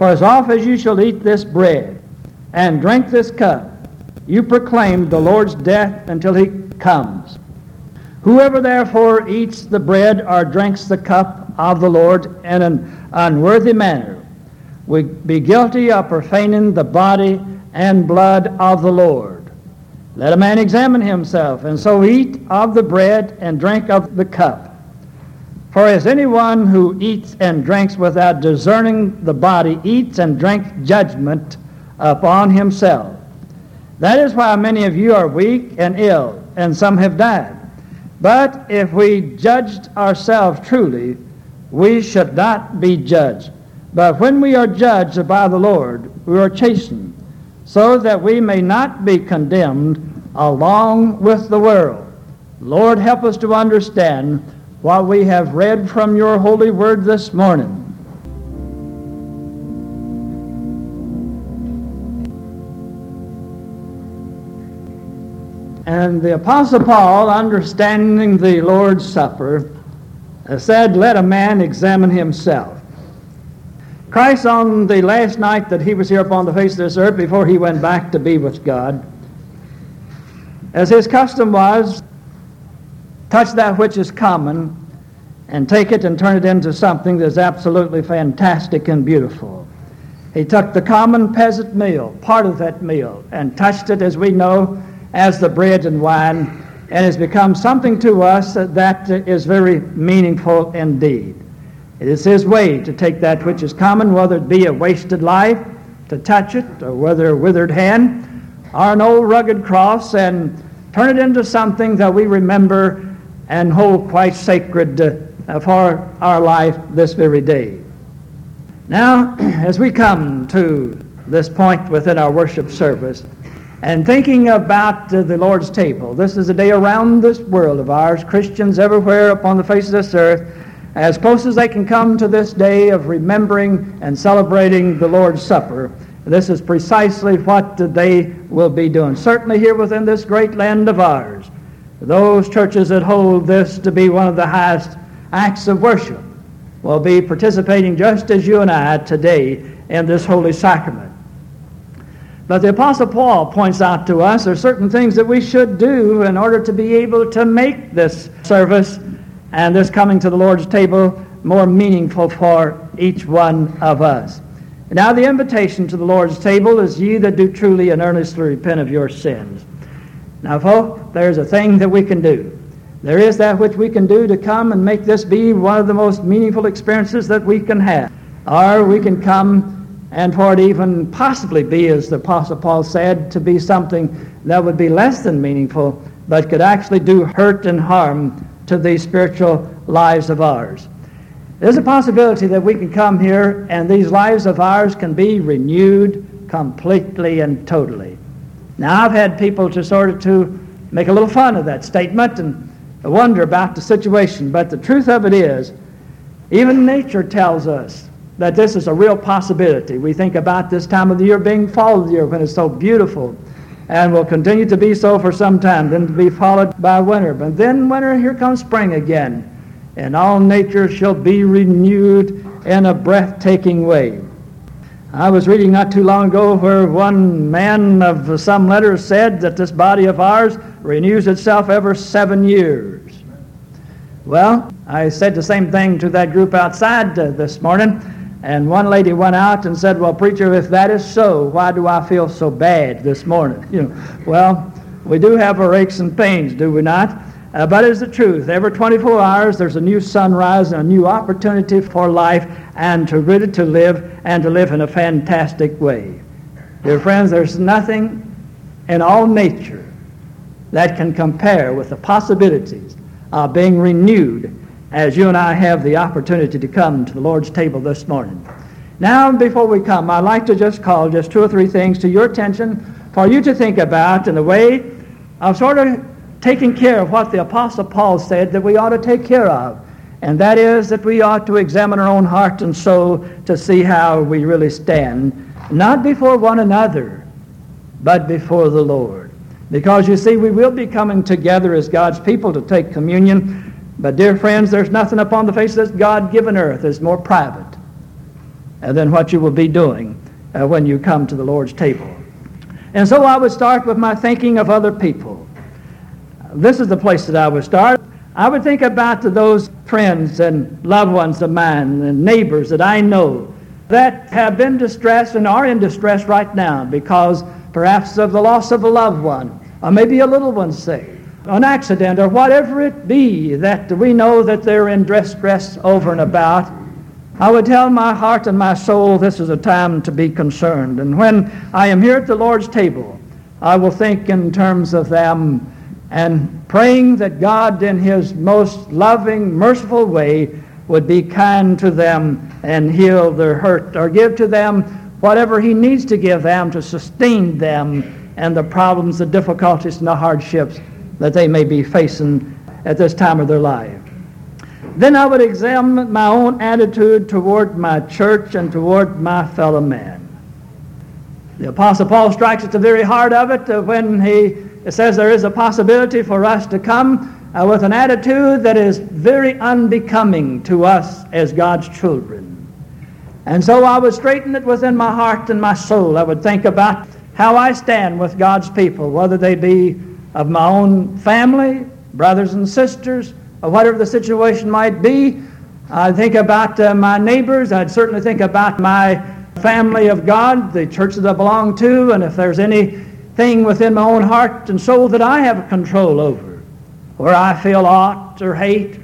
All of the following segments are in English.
For as often as you shall eat this bread and drink this cup, you proclaim the Lord's death until he comes. Whoever therefore eats the bread or drinks the cup of the Lord in an unworthy manner will be guilty of profaning the body and blood of the Lord. Let a man examine himself, and so eat of the bread and drink of the cup. For as anyone who eats and drinks without discerning the body eats and drinks judgment upon himself. That is why many of you are weak and ill, and some have died. But if we judged ourselves truly, we should not be judged. But when we are judged by the Lord, we are chastened, so that we may not be condemned along with the world. Lord, help us to understand what we have read from your holy word this morning. And the Apostle Paul, understanding the Lord's Supper, uh, said, Let a man examine himself. Christ, on the last night that he was here upon the face of this earth before he went back to be with God, as his custom was, touch that which is common and take it and turn it into something that's absolutely fantastic and beautiful. He took the common peasant meal, part of that meal, and touched it, as we know, as the bread and wine, and has become something to us that is very meaningful indeed. It is His way to take that which is common, whether it be a wasted life, to touch it, or whether a withered hand, or an old rugged cross, and turn it into something that we remember and hold quite sacred uh, for our life this very day. Now, as we come to this point within our worship service, and thinking about uh, the Lord's table, this is a day around this world of ours, Christians everywhere upon the face of this earth, as close as they can come to this day of remembering and celebrating the Lord's Supper. This is precisely what they will be doing. Certainly here within this great land of ours, those churches that hold this to be one of the highest acts of worship will be participating just as you and I today in this holy sacrament. But the Apostle Paul points out to us there are certain things that we should do in order to be able to make this service and this coming to the Lord's table more meaningful for each one of us. Now, the invitation to the Lord's table is ye that do truly and earnestly repent of your sins. Now, folks, there's a thing that we can do. There is that which we can do to come and make this be one of the most meaningful experiences that we can have. Or we can come and for it even possibly be, as the Apostle Paul said, to be something that would be less than meaningful, but could actually do hurt and harm to these spiritual lives of ours. There's a possibility that we can come here and these lives of ours can be renewed completely and totally. Now, I've had people to sort of to make a little fun of that statement and wonder about the situation. But the truth of it is, even nature tells us that this is a real possibility. We think about this time of the year being fall of the year when it's so beautiful and will continue to be so for some time, then to be followed by winter. But then winter, here comes spring again, and all nature shall be renewed in a breathtaking way. I was reading not too long ago where one man of some letters said that this body of ours renews itself every seven years. Well, I said the same thing to that group outside uh, this morning. And one lady went out and said, Well, preacher, if that is so, why do I feel so bad this morning? You know, well, we do have our aches and pains, do we not? Uh, but it's the truth. Every 24 hours, there's a new sunrise and a new opportunity for life and to really to live and to live in a fantastic way. Dear friends, there's nothing in all nature that can compare with the possibilities of being renewed as you and I have the opportunity to come to the Lord's table this morning. Now, before we come, I'd like to just call just two or three things to your attention for you to think about in the way of sort of taking care of what the Apostle Paul said that we ought to take care of. And that is that we ought to examine our own heart and soul to see how we really stand, not before one another, but before the Lord. Because you see, we will be coming together as God's people to take communion but, dear friends, there's nothing upon the face of this God given earth that's more private than what you will be doing uh, when you come to the Lord's table. And so I would start with my thinking of other people. This is the place that I would start. I would think about those friends and loved ones of mine and neighbors that I know that have been distressed and are in distress right now because perhaps of the loss of a loved one or maybe a little one sick an accident or whatever it be that we know that they're in distress over and about, I would tell my heart and my soul this is a time to be concerned. And when I am here at the Lord's table, I will think in terms of them and praying that God, in His most loving, merciful way, would be kind to them and heal their hurt or give to them whatever He needs to give them to sustain them and the problems, the difficulties, and the hardships that they may be facing at this time of their life. Then I would examine my own attitude toward my church and toward my fellow man. The Apostle Paul strikes at the very heart of it uh, when he says there is a possibility for us to come uh, with an attitude that is very unbecoming to us as God's children. And so I would straighten it within my heart and my soul. I would think about how I stand with God's people, whether they be of my own family, brothers and sisters, or whatever the situation might be. I'd think about uh, my neighbors. I'd certainly think about my family of God, the church that I belong to, and if there's anything within my own heart and soul that I have control over, where I feel aught or hate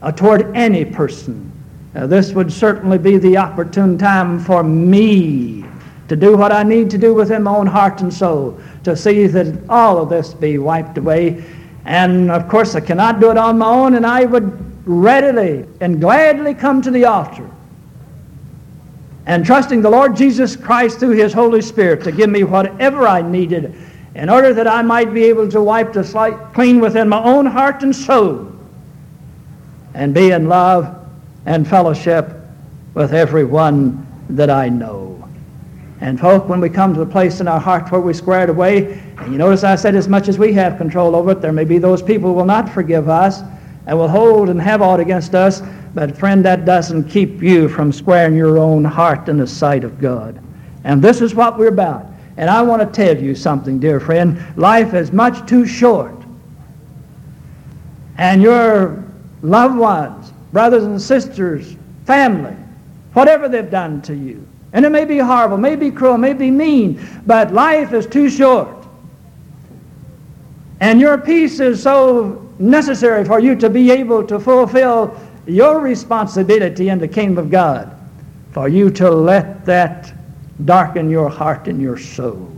uh, toward any person, uh, this would certainly be the opportune time for me to do what I need to do within my own heart and soul to see that all of this be wiped away. And of course, I cannot do it on my own, and I would readily and gladly come to the altar and trusting the Lord Jesus Christ through His Holy Spirit to give me whatever I needed in order that I might be able to wipe the slate clean within my own heart and soul and be in love and fellowship with everyone that I know. And folk, when we come to the place in our heart where we square it away, and you notice I said as much as we have control over it, there may be those people who will not forgive us and will hold and have aught against us. But friend, that doesn't keep you from squaring your own heart in the sight of God. And this is what we're about. And I want to tell you something, dear friend. Life is much too short. And your loved ones, brothers and sisters, family, whatever they've done to you, and it may be horrible, may be cruel, may be mean, but life is too short. And your peace is so necessary for you to be able to fulfill your responsibility in the kingdom of God, for you to let that darken your heart and your soul.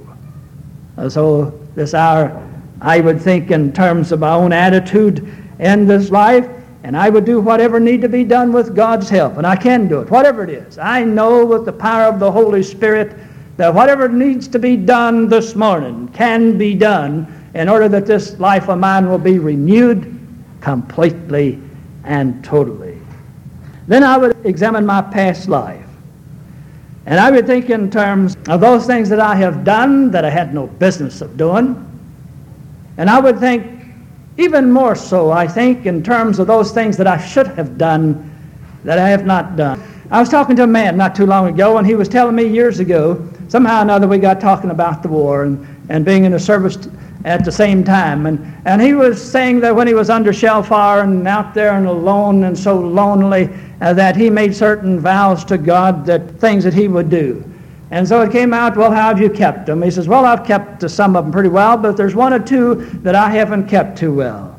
So this hour, I would think in terms of my own attitude in this life, and I would do whatever need to be done with God's help. And I can do it, whatever it is. I know with the power of the Holy Spirit that whatever needs to be done this morning can be done in order that this life of mine will be renewed completely and totally. Then I would examine my past life. And I would think in terms of those things that I have done that I had no business of doing. And I would think even more so, I think, in terms of those things that I should have done that I have not done. I was talking to a man not too long ago, and he was telling me years ago, somehow or another we got talking about the war and, and being in the service at the same time. And, and he was saying that when he was under shell fire and out there and alone and so lonely, uh, that he made certain vows to God that things that he would do. And so it came out, well, how have you kept them? He says, well, I've kept some of them pretty well, but there's one or two that I haven't kept too well.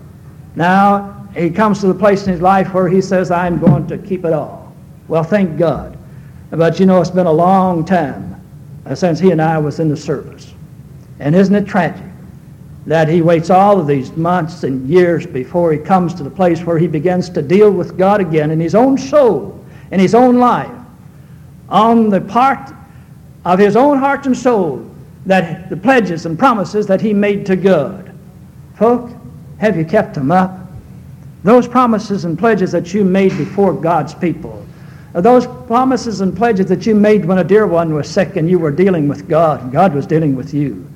Now, he comes to the place in his life where he says, I'm going to keep it all. Well, thank God. But you know, it's been a long time uh, since he and I was in the service. And isn't it tragic that he waits all of these months and years before he comes to the place where he begins to deal with God again in his own soul, in his own life, on the part of his own heart and soul that the pledges and promises that he made to God. Folk, have you kept them up? Those promises and pledges that you made before God's people. Those promises and pledges that you made when a dear one was sick and you were dealing with God God was dealing with you.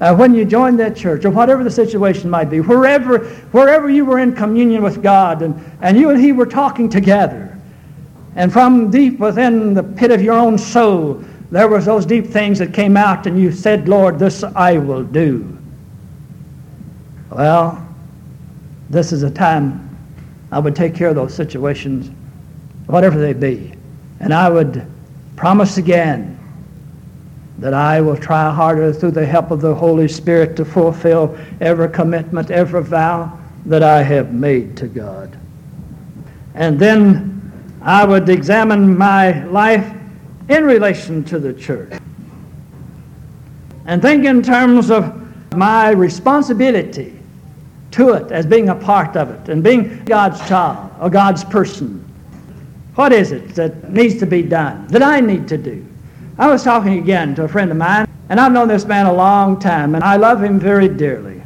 Uh, when you joined that church or whatever the situation might be, wherever, wherever you were in communion with God and, and you and He were talking together. And from deep within the pit of your own soul, there was those deep things that came out and you said, Lord, this I will do. Well, this is a time I would take care of those situations, whatever they be. And I would promise again that I will try harder through the help of the Holy Spirit to fulfill every commitment, every vow that I have made to God. And then I would examine my life in relation to the church. And think in terms of my responsibility to it as being a part of it and being God's child or God's person. What is it that needs to be done, that I need to do? I was talking again to a friend of mine, and I've known this man a long time, and I love him very dearly.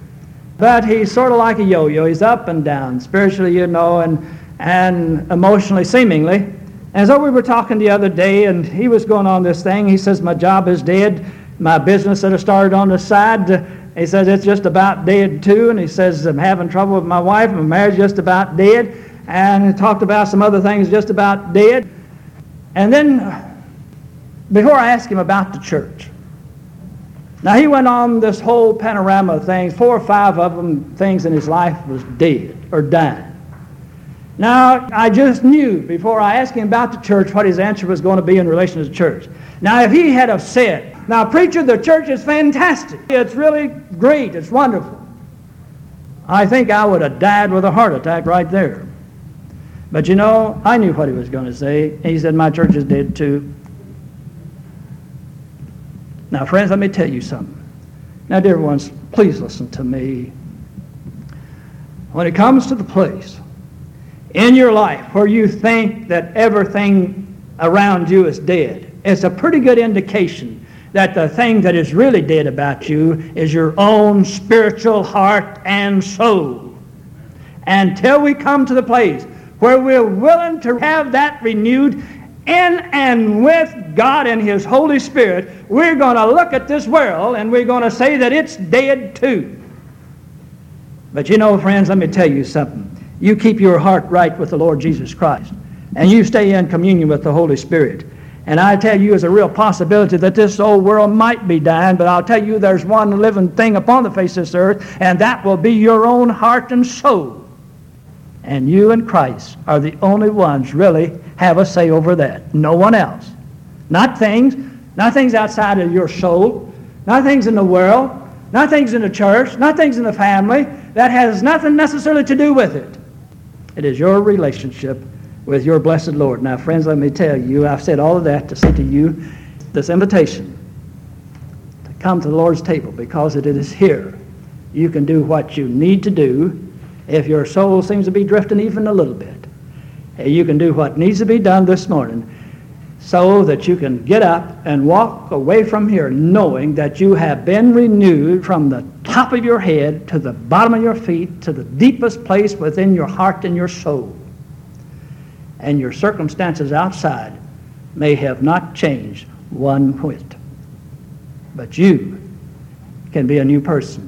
But he's sort of like a yo-yo. He's up and down, spiritually, you know, and, and emotionally, seemingly. And so we were talking the other day, and he was going on this thing. He says, My job is dead. My business that I started on the side, he says, it's just about dead too. And he says, I'm having trouble with my wife. My marriage just about dead. And he talked about some other things just about dead. And then, before I asked him about the church, now he went on this whole panorama of things, four or five of them, things in his life was dead or dying. Now, I just knew before I asked him about the church what his answer was going to be in relation to the church. Now, if he had have said, now, preacher, the church is fantastic. It's really great. It's wonderful. I think I would have died with a heart attack right there. But you know, I knew what he was going to say. He said, my church is dead too. Now, friends, let me tell you something. Now, dear ones, please listen to me. When it comes to the place in your life where you think that everything around you is dead, it's a pretty good indication that the thing that is really dead about you is your own spiritual heart and soul. Until we come to the place where we're willing to have that renewed in and with God and His Holy Spirit, we're going to look at this world and we're going to say that it's dead too. But you know, friends, let me tell you something you keep your heart right with the Lord Jesus Christ, and you stay in communion with the Holy Spirit. And I tell you, it's a real possibility that this old world might be dying, but I'll tell you, there's one living thing upon the face of this earth, and that will be your own heart and soul. And you and Christ are the only ones really have a say over that. No one else. Not things, not things outside of your soul, not things in the world, not things in the church, not things in the family. That has nothing necessarily to do with it. It is your relationship with your blessed Lord. Now, friends, let me tell you, I've said all of that to say to you this invitation to come to the Lord's table because it is here. You can do what you need to do if your soul seems to be drifting even a little bit. You can do what needs to be done this morning so that you can get up and walk away from here knowing that you have been renewed from the top of your head to the bottom of your feet to the deepest place within your heart and your soul. And your circumstances outside may have not changed one whit. But you can be a new person.